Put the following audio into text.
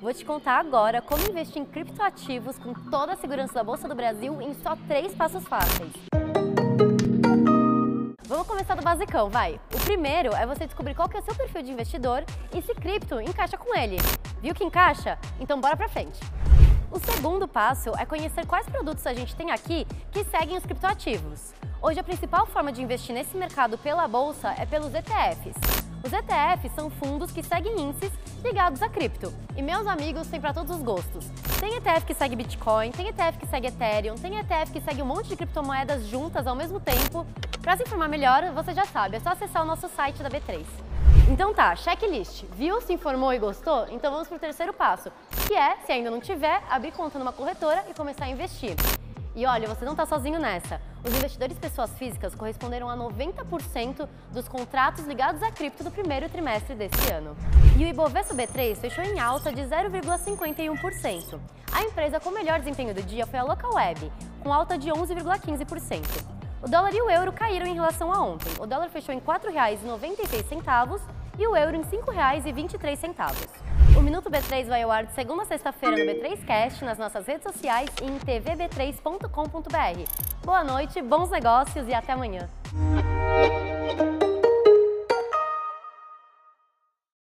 Vou te contar agora como investir em criptoativos com toda a segurança da Bolsa do Brasil em só três passos fáceis. Vamos começar do basicão, vai. O primeiro é você descobrir qual que é o seu perfil de investidor e se cripto encaixa com ele. Viu que encaixa? Então bora pra frente. O segundo passo é conhecer quais produtos a gente tem aqui que seguem os criptoativos. Hoje a principal forma de investir nesse mercado pela bolsa é pelos ETFs. Os ETFs são fundos que seguem índices ligados a cripto. E meus amigos, tem para todos os gostos. Tem ETF que segue Bitcoin, tem ETF que segue Ethereum, tem ETF que segue um monte de criptomoedas juntas ao mesmo tempo. Para se informar melhor, você já sabe, é só acessar o nosso site da B3. Então tá, checklist. Viu, se informou e gostou? Então vamos para o terceiro passo, que é, se ainda não tiver, abrir conta numa corretora e começar a investir. E olha, você não está sozinho nessa. Os investidores pessoas físicas corresponderam a 90% dos contratos ligados à cripto do primeiro trimestre deste ano. E o Ibovespa B3 fechou em alta de 0,51%. A empresa com melhor desempenho do dia foi a Localweb, com alta de 11,15%. O dólar e o euro caíram em relação a ontem. O dólar fechou em R$ 4,96 e o euro em R$ 5,23. O Minuto B3 vai ao ar de segunda a sexta-feira no B3Cast, nas nossas redes sociais e em tvb3.com.br. Boa noite, bons negócios e até amanhã.